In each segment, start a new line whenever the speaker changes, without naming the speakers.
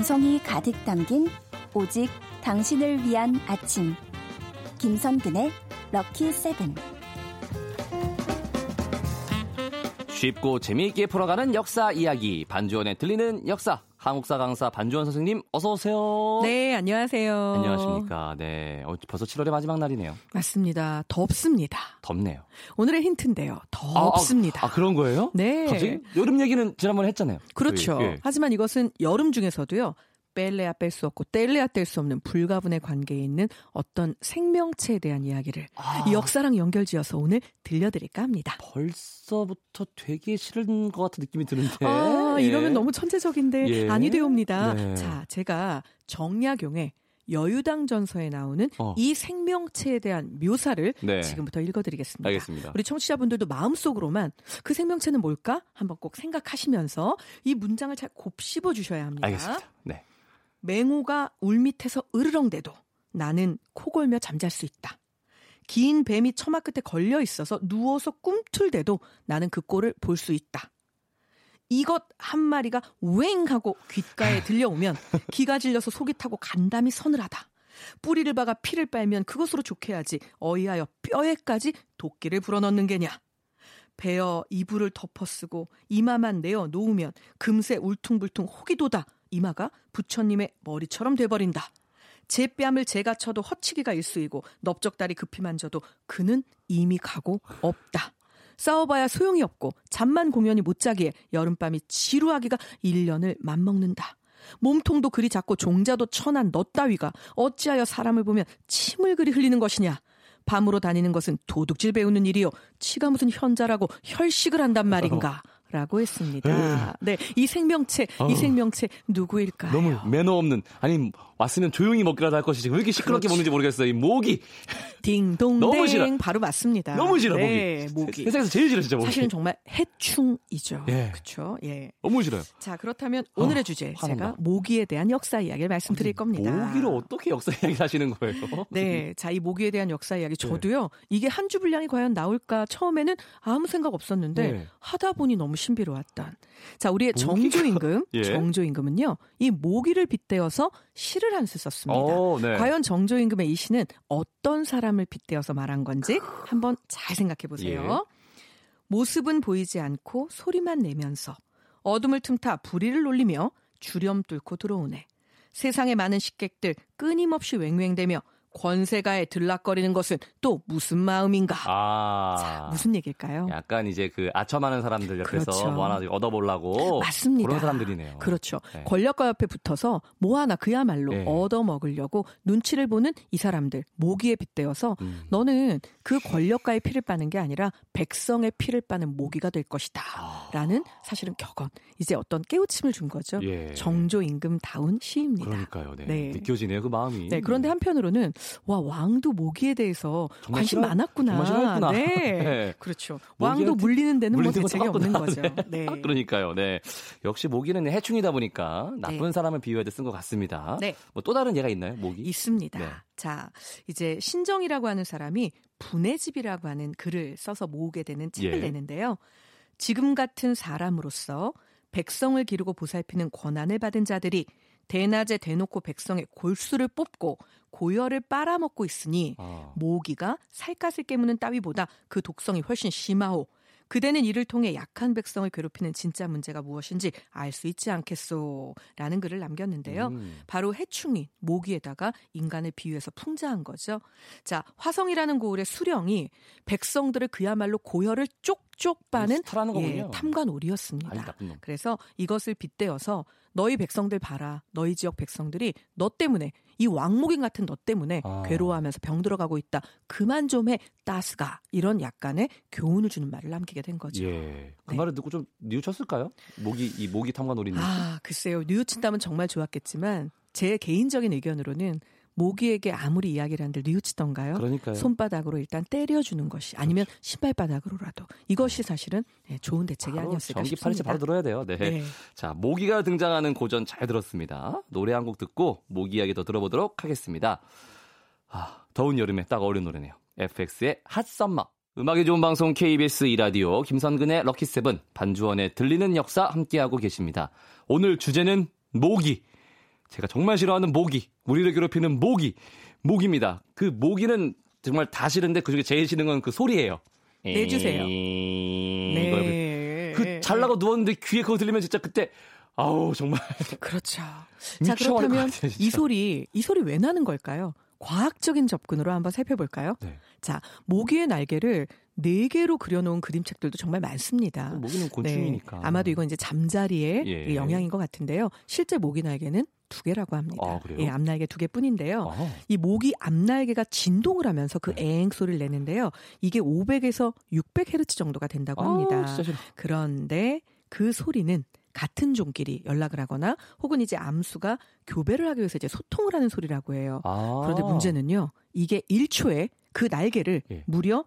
정성이 가득 담긴 오직 당신을 위한 아침. 김선근의 럭키 세븐.
쉽고 재미있게 풀어가는 역사 이야기 반주원에 들리는 역사 한국사 강사 반주원 선생님 어서 오세요.
네, 안녕하세요.
안녕하십니까. 네, 어, 벌써 7월의 마지막 날이네요.
맞습니다. 덥습니다.
덥네요.
오늘의 힌트인데요. 덥습니다.
아, 아, 아, 그런 거예요?
네.
갑자기 여름 얘기는 지난번에 했잖아요.
그렇죠.
예, 예.
하지만 이것은 여름 중에서도요. 뺄래야 뺄 수 없고 뗄래야 뗄 수 없는 불가분의 관계에 있는 어떤 생명체에 대한 이야기를
아.
이 역사랑 연결지어서 오늘 들려드릴까 합니다.
벌써부터 되게 싫은 것 같은 느낌이 드는데.
아,
예.
이러면 너무 천재적인데
예.
아니 되옵니다.
네.
자, 제가 정약용의 여유당 전서에 나오는
어.
이 생명체에 대한 묘사를
네.
지금부터 읽어드리겠습니다.
알겠습니다.
우리 청취자분들도 마음속으로만 그 생명체는 뭘까 한번 꼭 생각하시면서 이 문장을 잘 곱씹어 주셔야 합니다.
알겠습니다. 네.
맹호가 울 밑에서 으르렁대도 나는 코골며 잠잘 수 있다. 긴 뱀이 처마 끝에 걸려 있어서 누워서 꿈틀대도 나는 그 꼴을 볼 수 있다. 이것 한 마리가 웽 하고 귓가에 들려오면 기가 질려서 속이 타고 간담이 서늘하다. 뿌리를 박아 피를 빨면 그것으로 좋게하지 어이하여 뼈에까지 도끼를 불어넣는 게냐. 베어 이불을 덮어쓰고 이마만 내어 놓으면 금세 울퉁불퉁 혹이 돋아 이마가 부처님의 머리처럼 돼버린다. 제 뺨을 제가 쳐도 허치기가 일수이고 넓적다리 급히 만져도 그는 이미 가고 없다. 싸워봐야 소용이 없고 잠만 공연히 못 자기에 여름밤이 지루하기가 1년을 맘먹는다. 몸통도 그리 작고 종자도 천한 너 따위가 어찌하여 사람을 보면 침을 그리 흘리는 것이냐. 밤으로 다니는 것은 도둑질 배우는 일이요. 치가 무슨 현자라고 혈식을 한단 말인가. 라고 했습니다. 네, 이 생명체, 이 생명체 누구일까요?
너무 매너 없는 아니 왔으면 조용히 먹기라도 할 것이지 왜 이렇게 시끄럽게
그렇죠.
먹는지 모르겠어요. 이 모기
딩동댕
너무 싫어.
바로 맞습니다.
너무 싫어
네,
모기.
모기.
세상에서 제일 싫어 진짜 모기.
사실은 정말 해충이죠.
예.
그렇죠. 예.
너무 싫어요.
자, 그렇다면 오늘의
어,
주제
화난다.
제가 모기에 대한 역사 이야기를 말씀드릴 겁니다.
모기를 어떻게 역사 이야기 하시는 거예요?
네, 자, 이 모기에 대한 역사 이야기 저도요. 이게 한 주 분량이 과연 나올까 처음에는 아무 생각 없었는데
네.
하다 보니 너무 신비로웠던. 자, 우리의 정조임금,
예.
정조임금은요. 이 모기를 빗대어서 시를 한 수 썼습니다.
어, 네.
과연 정조임금의 이 시는 어떤 사람을 빗대어서 말한 건지 한번 잘 생각해 보세요.
예.
모습은 보이지 않고 소리만 내면서 어둠을 틈타 부리를 놀리며 주렴 뚫고 들어오네. 세상에 많은 식객들 끊임없이 웽웽대며 권세가에 들락거리는 것은 또 무슨 마음인가?
아.
자, 무슨 얘기일까요?
약간 이제 그 아첨하는 사람들 옆에서
그렇죠.
뭐 하나 얻어보려고
맞습니다.
그런 사람들이네요.
그렇죠.
네.
권력과 옆에 붙어서 뭐 하나 그야말로
네.
얻어 먹으려고 눈치를 보는 이 사람들 모기에 빗대어서
음.
너는 그 권력가의 피를 빠는 게 아니라 백성의 피를 빠는 모기가 될 것이다. 라는 사실은 격언. 이제 어떤 깨우침을 준 거죠.
아. 예.
정조 임금다운 시입니다.
그러니까요. 네.
네.
느껴지네요. 그 마음이.
네, 그런데 한편으로는 와 왕도 모기에 대해서 관심
싫어-
많았구나.
정말.
네,
네.
그렇죠. 왕도 물리는 데는 뭐
물리는 건
대책이 없는 거죠. 네.
그러니까요. 네. 역시 모기는 해충이다 보니까 나쁜
네.
사람을 비유할 때쓴것 같습니다.
네.
뭐 또 다른 예가 있나요? 모기?
있습니다.
네.
자, 이제 신정이라고 하는 사람이 분의 집이라고 하는 글을 써서 모으게 되는 책을
예.
내는데요. 지금 같은 사람으로서 백성을 기르고 보살피는 권한을 받은 자들이 대낮에 대놓고 백성의 골수를 뽑고 고열을 빨아먹고 있으니
아.
모기가 살갗을 깨무는 따위보다 그 독성이 훨씬 심하오. 그대는 이를 통해 약한 백성을 괴롭히는 진짜 문제가 무엇인지 알 수 있지 않겠소. 라는 글을 남겼는데요.
음.
바로 해충인 모기에다가 인간을 비유해서 풍자한 거죠. 자, 화성이라는 고을의 수령이 백성들을 그야말로 고열을 쪽 쪽
스타라는
예. 탐관오리였습니다. 그래서 이것을 빗대어서 너희 백성들 봐라. 너희 지역 백성들이 너 때문에 이 왕목인 같은 너 때문에
아.
괴로워하면서 병 들어가고 있다. 그만 좀 해. 따스가 이런 약간의 교훈을 주는 말을 남기게 된 거죠.
예. 그
네.
말을 듣고 좀 뉘우쳤을까요? 모기 이 모기 탐관 놀이는.
아, 글쎄요. 뉘우친다면 정말 좋았겠지만 제 개인적인 의견으로는 모기에게 아무리 이야기를 한들 뉘우치던가요?
그러니까요.
손바닥으로 일단 때려주는 것이 아니면 신발바닥으로라도 이것이 사실은 네, 좋은 대책이 아니었을까
전기
싶습니다.
바로 들어야 돼요. 네.
네.
자, 모기가 등장하는 고전 잘 들었습니다. 노래 한 곡 듣고 모기 이야기 더 들어보도록 하겠습니다. 아, 더운 여름에 딱 어울리는 노래네요. FX의 핫썸머. 음악이 좋은 방송 KBS 이라디오 김선근의 럭키세븐 반주원의 들리는 역사 함께하고 계십니다. 오늘 주제는 모기. 제가 정말 싫어하는 모기, 우리를 괴롭히는 모기, 모기입니다. 그 모기는 정말 다 싫은데 그중에 제일 싫은 건 그 소리예요.
내주세요.
네. 그 잘나고 누웠는데 귀에 그거 들리면 진짜 그때 아우 정말
그렇죠. 자 그렇다면 같아요, 이 소리 이 소리 왜 나는 걸까요? 과학적인 접근으로 한번 살펴볼까요? 네. 자 모기의 날개를 네 개로 그려놓은 그림책들도 정말 많습니다.
모기는 곤충이니까.
네. 아마도 이건 이제 잠자리의 예. 영향인 것 같은데요. 실제 모기 날개는 두 개라고 합니다.
아,
예, 앞날개 두 개뿐인데요. 아. 이 모기 앞날개가 진동을 하면서 그 네. 엥 소리를 내는데요. 이게 500에서 600헤르츠 정도가 된다고 합니다.
아,
그런데 그 소리는 같은 종끼리 연락을 하거나 혹은 이제 암수가 교배를 하기 위해서 이제 소통을 하는 소리라고 해요.
아.
그런데 문제는요. 이게 1초에 그 날개를 예. 무려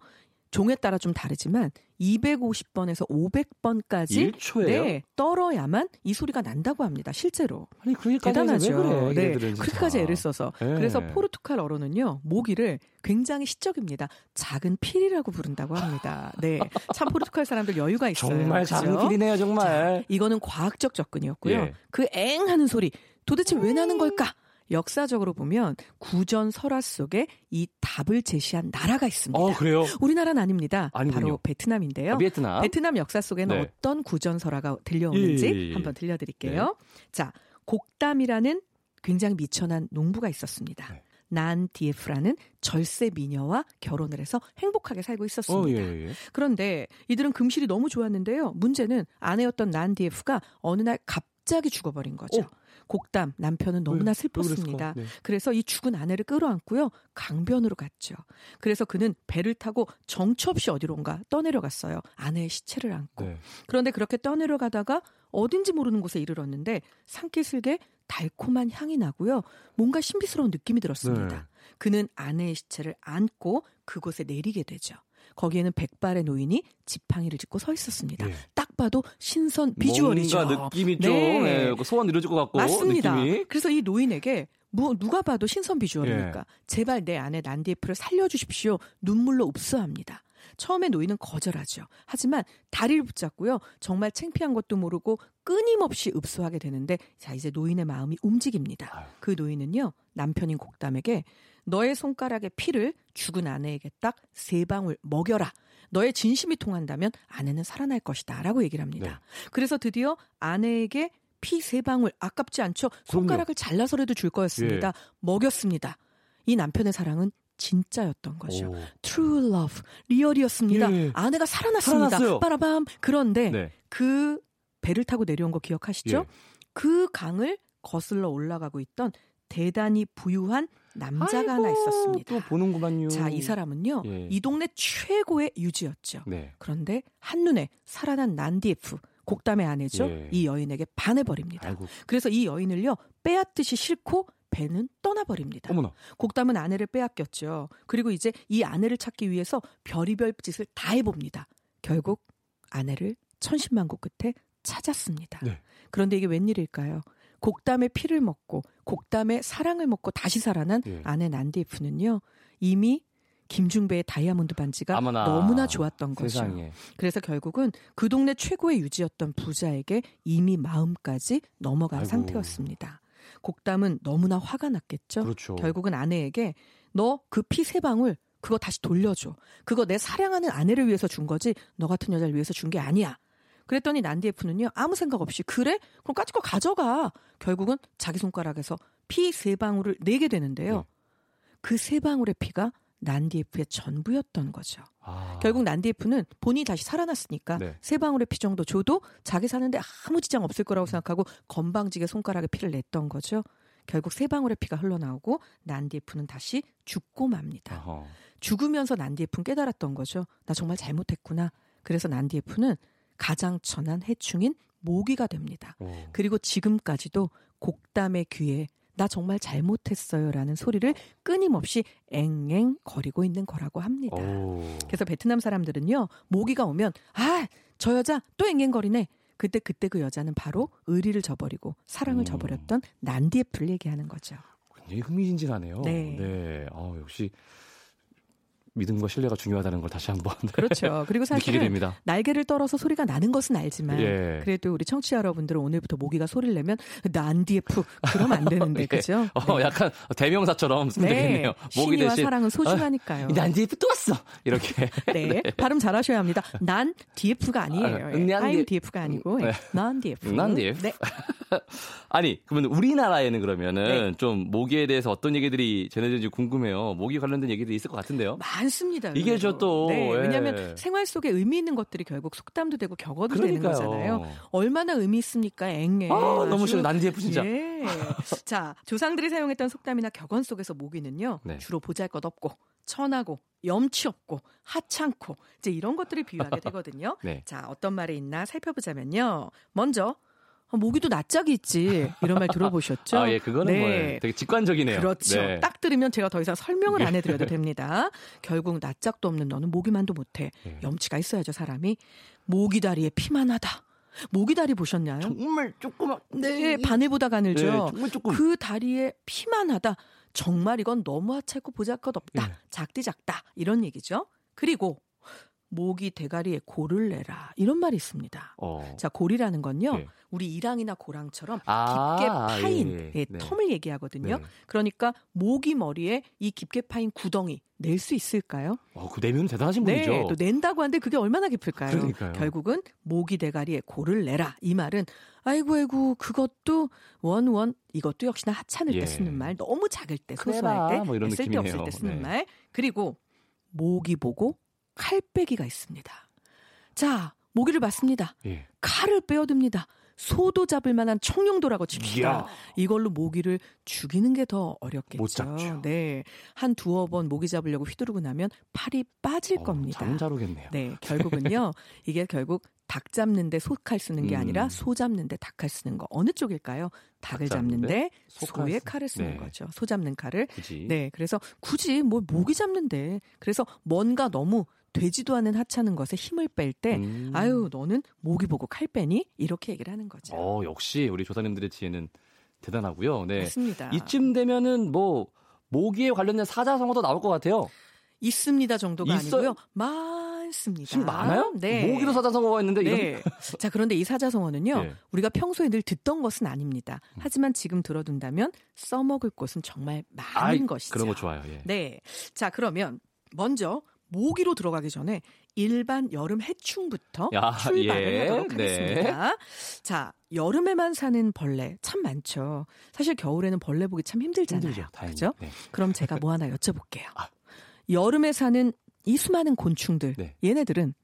종에 따라 좀 다르지만 250번에서 500번까지
1초예요?
네, 떨어야만 이 소리가 난다고 합니다. 실제로.
아니 대단하죠.
그래, 네, 그렇게까지 애를 써서. 네. 그래서 포르투갈 어로는요 모기를 굉장히 시적입니다. 작은 필이라고 부른다고 합니다. 네, 참 포르투갈 사람들 여유가 있어요.
정말 그죠? 작은 필이네요, 정말. 자,
이거는 과학적 접근이었고요. 예. 그엥 하는 소리 도대체 왜 나는 걸까? 역사적으로 보면 구전 설화 속에 이 답을 제시한 나라가 있습니다.
어, 그래요?
우리나라는 아닙니다.
아니군요.
바로 베트남인데요.
아, 베트남.
베트남 역사 속에는 네. 어떤 구전 설화가 들려오는지 예, 예, 예. 한번 들려드릴게요. 네. 자, 곡담이라는 굉장히 미천한 농부가 있었습니다. 네. 난 디에프라는 절세 미녀와 결혼을 해서 행복하게 살고 있었습니다.
어, 예, 예.
그런데 이들은 금실이 너무 좋았는데요. 문제는 아내였던 난 디에프가 어느 날 갑자기 죽어버린 거죠. 어. 곡담 남편은 너무나 네, 슬펐습니다. 네. 그래서 이 죽은 아내를 끌어안고요 강변으로 갔죠. 그래서 그는 배를 타고 정처 없이 어디론가 떠내려갔어요. 아내의 시체를 안고. 네. 그런데 그렇게 떠내려가다가 어딘지 모르는 곳에 이르렀는데 산기슭에 달콤한 향이 나고요. 뭔가 신비스러운 느낌이 들었습니다. 네. 그는 아내의 시체를 안고 그곳에 내리게 되죠. 거기에는 백발의 노인이 지팡이를 짚고 서 있었습니다. 예. 딱 봐도 신선 비주얼이죠.
뭔가 느낌이 좀 네. 네. 소원 이루어질 것 같고
맞습니다.
느낌이.
그래서 이 노인에게 뭐 누가 봐도 신선 비주얼이니까 예. 제발 내 아내 난디에프를 살려주십시오. 눈물로 읍소합니다. 처음에 노인은 거절하죠. 하지만 다리를 붙잡고요. 정말 창피한 것도 모르고 끊임없이 읍소하게 되는데 자 이제 노인의 마음이 움직입니다. 그 노인은요 남편인 곡담에게 너의 손가락의 피를 죽은 아내에게 딱 세 방울 먹여라. 너의 진심이 통한다면 아내는 살아날 것이다. 라고 얘기를 합니다. 네. 그래서 드디어 아내에게 피 세 방울 아깝지 않죠? 손가락을 잘라서라도 줄 거였습니다. 예. 먹였습니다. 이 남편의 사랑은 진짜였던 거죠. 오. True love, 리얼이었습니다. 예. 아내가 살아났습니다.
살아났어요.
빠라밤. 그런데 네. 그 배를 타고 내려온 거 기억하시죠? 예. 그 강을 거슬러 올라가고 있던 대단히 부유한 남자가 아이고, 하나 있었습니다.
또 보는구만요.
자, 이 사람은요. 예. 이 동네 최고의 유지였죠.
네.
그런데 한눈에 살아난 난디에프 곡담의 아내죠. 예. 이 여인에게 반해버립니다.
아이고.
그래서 이 여인을요. 빼앗듯이 싫고 배는 떠나버립니다.
어머나.
곡담은 아내를 빼앗겼죠. 그리고 이제 이 아내를 찾기 위해서 별의별 짓을 다 해봅니다. 결국 아내를 천신만고 끝에 찾았습니다.
네.
그런데 이게 웬일일까요? 곡담의 피를 먹고 곡담의 사랑을 먹고 다시 살아난 예. 아내 난디에프는요 이미 김중배의 다이아몬드 반지가
아무나.
너무나 좋았던 거죠.
세상에.
그래서 결국은 그 동네 최고의 유지였던 부자에게 이미 마음까지 넘어간 아이고. 상태였습니다. 곡담은 너무나 화가 났겠죠.
그렇죠.
결국은 아내에게 너 그 피 세 방울 그거 다시 돌려줘. 그거 내 사랑하는 아내를 위해서 준 거지 너 같은 여자를 위해서 준 게 아니야. 그랬더니 난디에프는요 아무 생각 없이 그래 그럼 까짓 거 가져가 결국은 자기 손가락에서 피 세 방울을 내게 되는데요 네. 그세 방울의 피가 난디에프의 전부였던 거죠.
아.
결국 난디에프는 본인이 다시 살아났으니까 네. 세 방울의 피 정도 줘도 자기 사는데 아무 지장 없을 거라고 생각하고 건방지게 손가락에 피를 냈던 거죠. 결국 세 방울의 피가 흘러나오고 난디에프는 다시 죽고 맙니다.
아하.
죽으면서 난디에프는 깨달았던 거죠. 나 정말 잘못했구나. 그래서 난디에프는 가장 천한 해충인 모기가 됩니다.
오.
그리고 지금까지도 곡담의 귀에 나 정말 잘못했어요라는 소리를 끊임없이 앵앵 거리고 있는 거라고 합니다.
오.
그래서 베트남 사람들은요 모기가 오면 아 저 여자 또 앵앵거리네. 그때 그때 그 여자는 바로 의리를 저버리고 사랑을 음. 저버렸던 난디에프를 얘기하는 거죠.
굉장히 흥미진진하네요.
네.
네. 아, 역시 믿음과 신뢰가 중요하다는 걸 다시 한번
그렇죠. 그리고
됩니다.
날개를 떨어서 소리가 나는 것은 알지만
예.
그래도 우리 청취자 여러분들은 오늘부터 모기가 소리를 내면 난디에프 그러면 안 되는데
예.
그죠?
어, 약간 대명사처럼 쓰면 되겠네요. 모기
신의와
대신
사랑은 소중하니까요.
난 뒤에 또 왔어. 이렇게.
네, 발음 잘하셔야 합니다. 난 DF가 아니에요.
아, 난
I'm DF가 아니고
네.
난 DF.
난 DF.
네.
아니, 그러면 우리나라에는 그러면은
네.
좀 모기에 대해서 어떤 얘기들이 전해질지 궁금해요. 모기 관련된 얘기들이 있을 것 같은데요.
많 습니다.
이게
의외로.
저 또,
네,
예.
왜냐하면 생활 속에 의미 있는 것들이 결국 속담도 되고 격어도 되는
그러니까요.
거잖아요. 얼마나 의미 있습니까, 앵에.
아, 너무. 싫어. 난 DF 진짜.
예. 자, 조상들이 사용했던 속담이나 격언 속에서 모기는요,
네.
주로 보잘것없고 천하고 염치 없고 하찮고 이제 이런 것들을 비유하게 되거든요.
네.
자, 어떤 말이 있나 살펴보자면요. 먼저 아, 모기도 낯짝이 있지 이런 말 들어보셨죠?
아, 예, 그거는
네.
뭐 되게 직관적이네요.
그렇죠.
네.
딱 들으면 제가 더 이상 설명을 안 해드려도 됩니다. 결국 낯짝도 없는 너는 모기만도 못해.
네.
염치가 있어야죠, 사람이. 모기 다리에 피만 하다. 모기 다리 보셨나요?
정말 조그만.
네, 바늘보다 가늘죠.
네, 정말 조금.
그 다리에 피만 하다. 정말 이건 너무 하찮고 보잘것없다.
예.
작디 작다. 이런 얘기죠. 그리고 모기 대가리에 골을 내라. 이런 말이 있습니다.
어.
자, 골이라는 건요.
예.
우리 이랑이나 고랑처럼
아,
깊게 파인
예, 예.
예,
네.
텀을 얘기하거든요.
네.
그러니까 모기 머리에 이 깊게 파인 구덩이 낼 수 있을까요?
어, 그 내면 대단하신 분이죠.
네, 또 낸다고 하는데 그게 얼마나 깊을까요?
그러니까요.
결국은 모기 대가리에 골을 내라. 이 말은 아이고 아이고 그것도 원원 이것도 역시나 하찮을
예.
때 쓰는 말, 너무 작을 때 소소할
나, 때뭐
쓸데없을. 때 쓰는
네.
말. 그리고 모기 보고 칼빼기가 있습니다. 자, 모기를 봤습니다.
예.
칼을 빼어듭니다. 소도 잡을 만한 청룡도라고 칩시다. 이걸로 모기를 죽이는 게 더 어렵겠죠.
못 잡죠.
네. 한 두어 번 모기 잡으려고 휘두르고 나면 팔이 빠질
어,
겁니다.
오겠네요.
네, 결국은요. 이게 결국 닭 잡는데 소칼 쓰는 게
음.
아니라 소 잡는데 닭칼 쓰는 거 어느 쪽일까요? 닭을
닭 잡는데
잡는데 소의
쓰-
칼을 쓰는
네.
거죠. 소 잡는 칼을.
굳이.
네, 그래서 굳이 뭐 모기 잡는데 그래서 뭔가 너무 되지도 않은 하찮은 것에 힘을 뺄때
음.
아유 너는 모기 보고 칼 빼니 이렇게 얘기를 하는 거죠.
어, 역시 우리 조사님들의 지혜는 대단하고요. 네.
맞습니다.
이쯤 되면은 뭐 모기에 관련된 사자성어도 나올 것 같아요.
있습니다 정도가
있어요?
아니고요. 많습니다.
지금 많아요?
네.
모기로 사자성어가 있는데 이런
네. 자, 그런데 이 사자성어는요.
네.
우리가 평소에 늘 듣던 것은 아닙니다.
음.
하지만 지금 들어둔다면 써먹을 곳은 정말 많은
아이,
것이죠.
그런 거 좋아요. 예.
네. 자, 그러면 먼저 모기로 들어가기 전에 일반 여름 해충부터
야,
출발을
예,
하도록
네.
하겠습니다. 자, 여름에만 사는 벌레 참 많죠. 사실 겨울에는 벌레 보기 참 힘들잖아요.
힘들죠.
그죠?
네.
그럼 제가 뭐 하나 여쭤볼게요.
아.
여름에 사는 이 수많은 곤충들,
네.
얘네들은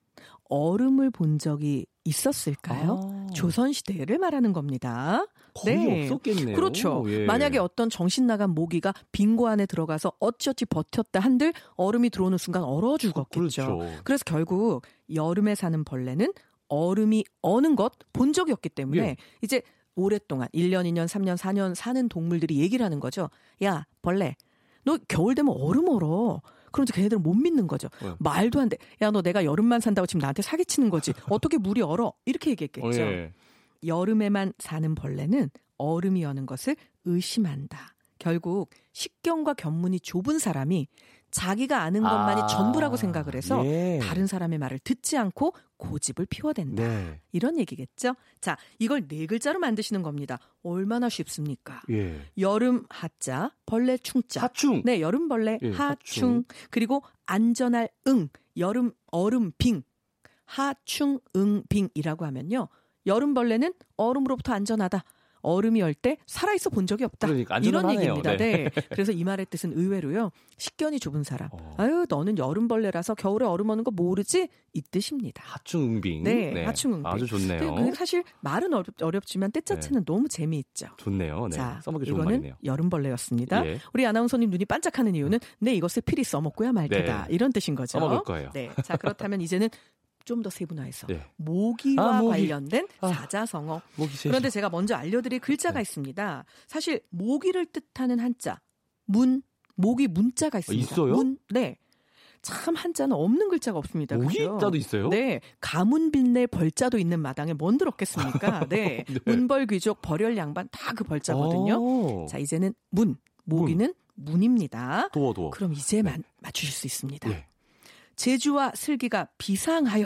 얼음을 본 적이 있었을까요?
아,
조선 시대를 말하는 겁니다.
거의
네.
없었겠네요.
그렇죠.
예.
만약에 어떤 정신 나간 모기가 빙고 안에 들어가서 어찌어찌 버텼다 한들 얼음이 들어오는 순간 얼어 죽었겠죠.
그렇죠.
그래서 결국 여름에 사는 벌레는 얼음이 어는 것 본 적이 없기 때문에
예.
이제 오랫동안 1년, 2년, 3년, 4년 사는 동물들이 얘기를 하는 거죠. 야, 벌레. 너 겨울 되면 얼음 얼어. 이제 걔네들은 못 믿는 거죠.
네.
말도 안 돼. 야, 너 내가 여름만 산다고 지금 나한테 사기치는 거지. 어떻게 물이 얼어? 이렇게 얘기했겠죠.
어, 예.
여름에만 사는 벌레는 얼음이 여는 것을 의심한다. 결국 식견과 견문이 좁은 사람이 자기가 아는 것만이
아,
전부라고 생각을 해서
예.
다른 사람의 말을 듣지 않고 고집을 피워댄다.
네.
이런 얘기겠죠? 자, 이걸 네 글자로 만드시는 겁니다. 얼마나 쉽습니까?
예.
여름 하자, 벌레 충자.
사충.
네, 여름벌레
예,
하충.
하충.
그리고 안전할 응, 여름 얼음 빙. 하충 응 빙이라고 하면요. 여름벌레는 얼음으로부터 안전하다. 얼음이 열때 살아있어 본 적이 없다.
그러니까
이런. 얘기입니다.
네.
네. 그래서 이 말의 뜻은 의외로요. 식견이 좁은 사람.
어.
아유, 너는 여름벌레라서 겨울에 얼음 오는 거 모르지? 이 뜻입니다.
하충응빙.
네, 하충응빙.
아주 좋네요.
근데 사실 말은 어렵, 어렵 지만 뜻 자체는 너무 재미있죠.
좋네요. 네.
자,
써먹기 좋은
이거는
말이네요.
여름벌레였습니다.
예.
우리 아나운서님 눈이 반짝하는 이유는 내 이것을 필히 써먹고야 말 테다.
네.
이런 뜻인 거죠.
써먹을 거예요.
네. 자, 그렇다면 이제는 좀 더 세분화해서
예.
모기와
아, 모기.
관련된
아.
사자성어.
세
그런데 제가 먼저 알려드릴 글자가
네.
있습니다. 사실 모기를 뜻하는 한자, 문, 모기 문자가 있습니다.
있어요?
문, 네. 참 한자는 없는 글자가 없습니다.
모기
그죠?
자도 있어요?
네, 가문 빌내 벌자도 있는 마당에 뭔 들었겠습니까? 네,
네.
문벌 귀족 벌열 양반 다 그 벌자거든요.
오.
자, 이제는 문, 모기는 문. 입니다
도어 도어.
그럼 이제 마- 맞추실 수 있습니다.
예.
제주와 슬기가 비상하여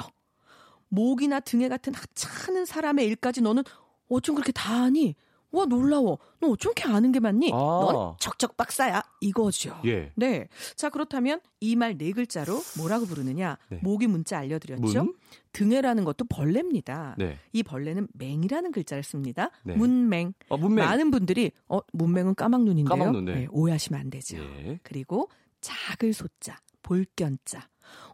목이나 등에 같은 하찮은 사람의 일까지 너는 어쩜 그렇게 다 아니? 와 놀라워. 너 어쩜 이렇게 아는 게 많니?
아.
넌 척척 박사야. 이거죠.
예.
네. 자 그렇다면 이 말 네 글자로 뭐라고 부르느냐?
네.
모기 문자 알려드렸죠.
문?
등해라는 것도 벌레입니다.
네.
이 벌레는 맹이라는 글자를 씁니다.
네.
문맹.
어, 문맹.
많은 분들이 어 문맹은 까막눈인데요.
까막눈, 네.
오해하시면 안 되죠.
예.
그리고 작을 소자, 볼견자.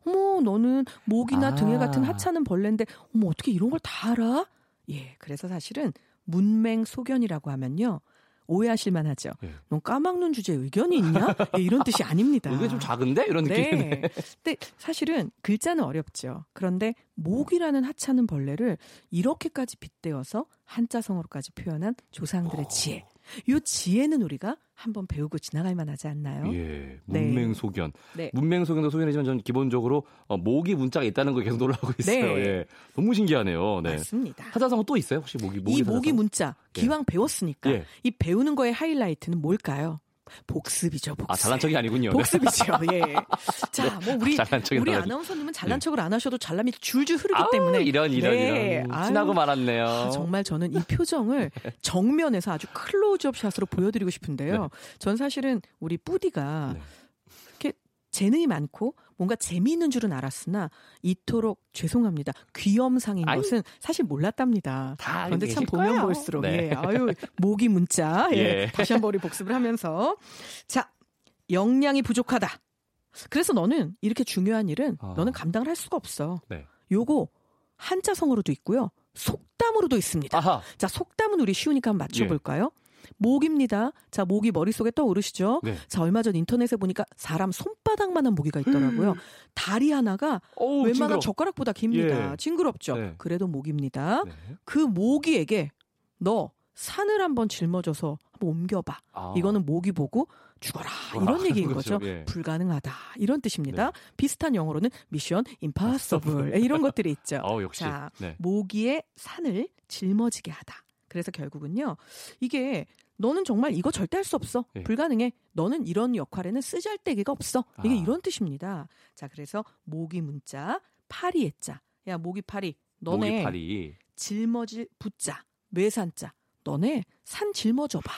어머, 너는 목이나
아.
등에 같은 하찮은 벌레인데, 어머, 어떻게 이런 걸 다 알아? 예, 그래서 사실은 문맹 소견이라고 하면요. 오해하실 만하죠.
예.
넌 까막눈 주제에 의견이 있냐? 예, 이런 뜻이 아닙니다.
이게 좀 작은데 이런 느낌이네.
네. 근데 사실은 글자는 어렵죠. 그런데 목이라는 하찮은 벌레를 이렇게까지 빗대어서 한자성어로까지 표현한 조상들의 지혜. 이 지혜는 우리가 한번 배우고 지나갈 만하지 않나요?
예.
네.
문맹 소견.
네.
문맹 소견도 소견이지만 저는 기본적으로 어, 모기 문자가 있다는 거 계속 놀라고 있어요.
네.
예. 너무 신기하네요. 네.
맞습니다.
사자성어 또 있어요? 혹시 모기 모기
이 모기
사자성어?
문자 기왕 배웠으니까
예.
이 배우는 거의 하이라이트는 뭘까요? 복습이죠, 복습.
아 잘난 척이 아니군요. 네.
복습이죠. 예. 자, 뭐 우리 우리. 아나운서님은 잘난
예.
척을 안 하셔도 잘남이 줄줄 흐르기
아우,
때문에
이런 이런
네.
이런
아유,
친하고 말았네요.
아, 정말 저는 이 표정을 정면에서 아주 클로즈업 샷으로 보여드리고 싶은데요.
네.
전 사실은 우리 뿌디가
네.
재능이 많고 뭔가 재미있는 줄은 알았으나 이토록 죄송합니다. 귀염상인
아이.
것은 사실 몰랐답니다.
다
그런데 참 보면
거예요.
볼수록
네.
예, 아유 모기 문자 예,
예.
다시 한 번 우리 복습을 하면서 자 역량이 부족하다. 그래서 너는 이렇게 중요한 일은
아.
너는 감당을 할 수가 없어.
네.
요거 한자성어로도 있고요. 속담으로도 있습니다.
아하.
자, 속담은 우리 쉬우니까 한번 맞춰볼까요? 모기입니다. 자, 모기 머릿속에 떠오르시죠?
네.
자, 얼마 전 인터넷에 보니까 사람 손바닥만한 모기가 있더라고요. 다리 하나가
어우,
웬만한
징그러워.
젓가락보다 깁니다.
예.
징그럽죠?
네.
그래도 모기입니다.
네.
그 모기에게 너 산을 한번 짊어져서 한번 옮겨봐.
아.
이거는 모기 보고 죽어라. 이런
아,
얘기인
그렇죠.
거죠.
예.
불가능하다. 이런 뜻입니다.
네.
비슷한 영어로는 미션 임파서블 이런 것들이 있죠.
어.
자,
네.
모기의 산을 짊어지게 하다. 그래서 결국은요, 이게 너는 정말 이거 절대 할 수 없어.
예.
불가능해. 너는 이런 역할에는 쓰잘데기가 없어. 이게
아.
이런 뜻입니다. 자, 그래서 모기 문자, 파리의 자. 야, 모기 파리. 너네
모기 파리.
짊어질 붙자, 외산자. 너네 산 짊어져 봐.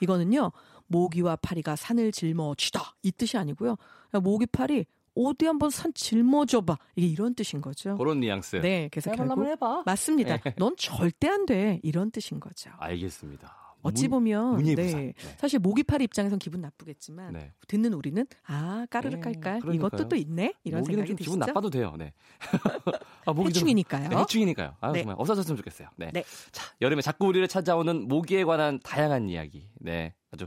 이거는요, 모기와 파리가 산을 짊어지다. 이 뜻이 아니고요. 야, 모기 파리, 어디 한번 산 짊어져봐. 이게 이런 뜻인 거죠.
그런 뉘앙스.
네, 그래서 결국
해봐.
맞습니다.
네.
넌 절대 안 돼. 이런 뜻인 거죠.
알겠습니다.
어찌
문-
보면
문예부산.
네.
네.
사실 모기파리 입장에선 기분 나쁘겠지만
네.
듣는 우리는 아 까르르 깔깔
네,
이것도
그러니까요.
또 있네 이런
모기는
생각이
좀
드시죠?
기분 나빠도 돼요. 네. 아, 모기 좀-
해충이니까요.
네, 해충이니까요. 아,
네.
정말 없어졌으면 좋겠어요. 네.
네.
자, 여름에 자꾸 우리를 찾아오는 모기에 관한 다양한 이야기. 네. 아주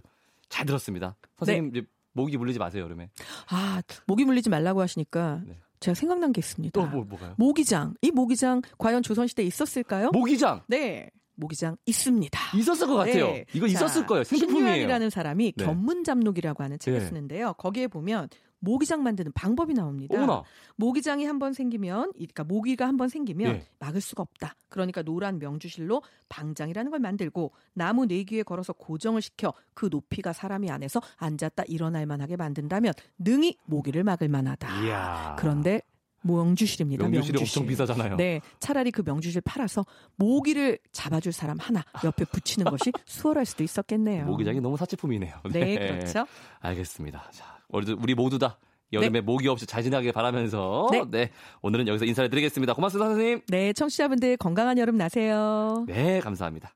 잘 들었습니다. 선생님, 이제 모기 물리지 마세요, 여름에.
아 모기 물리지 말라고 하시니까
네.
제가 생각난 게 있습니다.
또 뭐, 뭐가요?
모기장 이 모기장 과연 조선시대에 있었을까요?
모기장!
네 모기장 있습니다.
있었을 것 같아요.
네.
이거
자,
있었을 거예요. 생필품이에요.
신유한이라는 사람이
네.
견문잡록이라고 하는 책을
네.
쓰는데요. 거기에 보면 모기장 만드는 방법이 나옵니다.
어머나.
모기장이 한 번 생기면, 그러니까 모기가 한 번 생기면
네.
막을 수가 없다. 그러니까 노란 명주실로 방장이라는 걸 만들고 나무 네 귀에 걸어서 고정을 시켜 그 높이가 사람이 안에서 앉았다 일어날 만하게 만든다면 능히 모기를 막을 만하다.
이야.
그런데 명주실입니다.
명주실이
명주실.
엄청 비싸잖아요.
네, 차라리 그 명주실 팔아서 모기를 잡아줄 사람 하나 옆에 붙이는 것이 수월할 수도 있었겠네요.
모기장이 너무 사치품이네요.
네, 그렇죠.
알겠습니다. 자, 우리, 모두 다 여름에 모기 없이 잘 지나길 바라면서
네.
네. 오늘은 여기서 인사를 드리겠습니다. 고맙습니다, 선생님.
네, 청취자분들 건강한 여름 나세요.
네, 감사합니다.